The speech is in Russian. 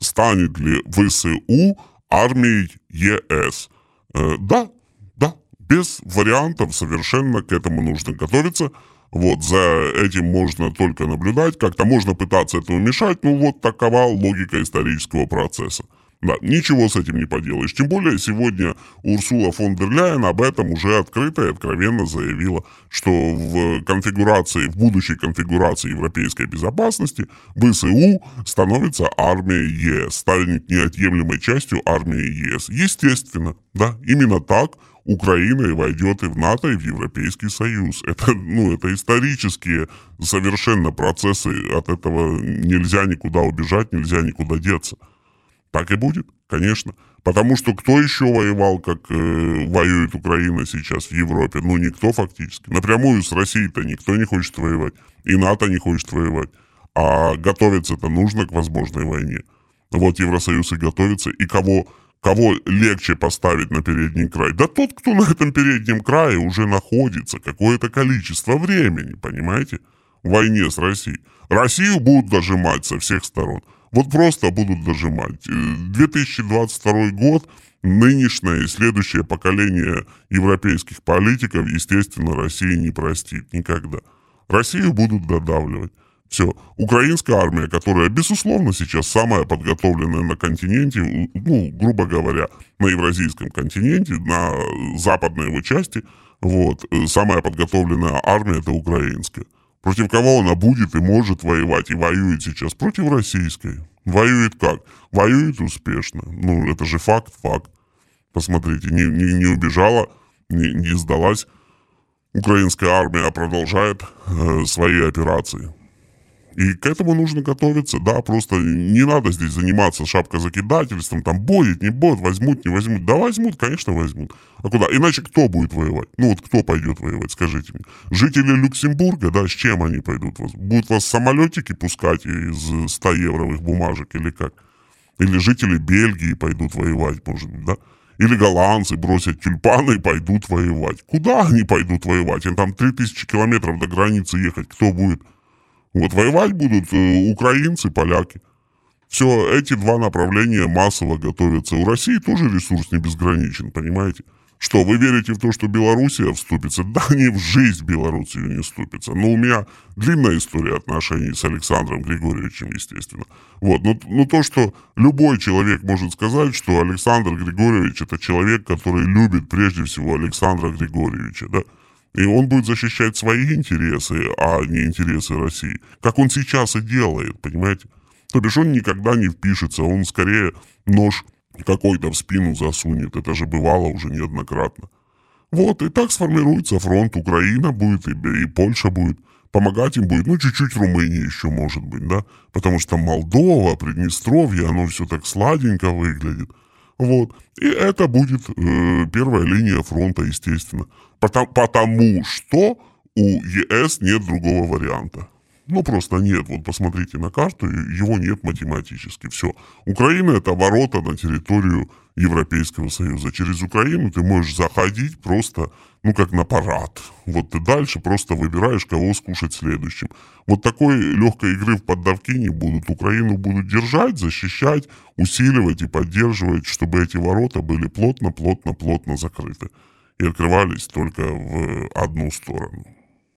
станет ли ВСУ армией ЕС. Э, да, да, без вариантов совершенно к этому нужно готовиться. Вот, за этим можно только наблюдать, как-то можно пытаться этому мешать, ну вот такова логика исторического процесса. Да, ничего с этим не поделаешь. Тем более сегодня Урсула фон дер Ляйен об этом уже открыто и откровенно заявила, что в конфигурации, в будущей конфигурации европейской безопасности ВСУ становится армией ЕС, станет неотъемлемой частью армии ЕС. Естественно, да, именно так Украина и войдет и в НАТО, и в Европейский Союз. Это, ну, это исторические совершенно процессы, от этого нельзя никуда убежать, нельзя никуда деться. Так и будет, конечно. Потому что кто еще воевал, как э, воюет Украина сейчас в Европе? Ну, никто фактически. Напрямую с Россией-то никто не хочет воевать. И НАТО не хочет воевать. А готовиться-то нужно к возможной войне. Вот Евросоюз и готовится. И кого, кого легче поставить на передний край? Да тот, кто на этом переднем крае уже находится какое-то количество времени, понимаете? В войне с Россией. Россию будут дожимать со всех сторон. Вот просто будут дожимать. 2022 э, год, нынешнее и следующее поколение европейских политиков, естественно, России не простит никогда. Россию будут додавливать. Все. Украинская армия, которая, безусловно, сейчас самая подготовленная на континенте, ну, грубо говоря, на евразийском континенте, на западной его части, вот, э, самая подготовленная армия это украинская. Против кого она будет и может воевать, и воюет сейчас? Против российской. Воюет как? Воюет успешно. Ну, это же факт, факт. Посмотрите, не, не, не убежала, не, не сдалась. Украинская армия продолжает э, свои операции. И к этому нужно готовиться, да, просто не надо здесь заниматься шапкозакидательством, там, будет, не будет, возьмут, не возьмут. Да возьмут, конечно, возьмут. А куда? Иначе кто будет воевать? Ну вот кто пойдет воевать, скажите мне. Жители Люксембурга, да, с чем они пойдут? Будут вас самолетики пускать из 100-евровых бумажек или как? Или жители Бельгии пойдут воевать, может быть, да? Или голландцы бросят тюльпаны и пойдут воевать. Куда они пойдут воевать? Им там 3000 километров до границы ехать. Кто будет? Вот воевать будут э, украинцы, поляки. Все, эти два направления массово готовятся. У России тоже ресурс не безграничен, понимаете? Что, вы верите в то, что Белоруссия вступится? Да, не в жизнь Белоруссию не вступится. Но у меня длинная история отношений с Александром Григорьевичем, естественно. Вот, но, но то, что любой человек может сказать, что Александр Григорьевич это человек, который любит прежде всего Александра Григорьевича, да? И он будет защищать свои интересы, а не интересы России. Как он сейчас и делает, понимаете? То бишь он никогда не впишется, он скорее нож какой-то в спину засунет. Это же бывало уже неоднократно. Вот, и так сформируется фронт. Украина будет, и, и Польша будет. Помогать им будет, ну, чуть-чуть Румыния еще может быть, да? Потому что Молдова, Приднестровье, оно все так сладенько выглядит. Вот. И это будет э, первая линия фронта, естественно. Потому, потому что у ЕС нет другого варианта. Ну, просто нет. Вот посмотрите на карту, его нет математически. Все. Украина – это ворота на территорию Европейского Союза. Через Украину ты можешь заходить просто, ну, как на парад. Вот ты дальше просто выбираешь, кого скушать следующим. Вот такой легкой игры в поддавки не будут. Украину будут держать, защищать, усиливать и поддерживать, чтобы эти ворота были плотно, плотно, плотно закрыты. И открывались только в одну сторону.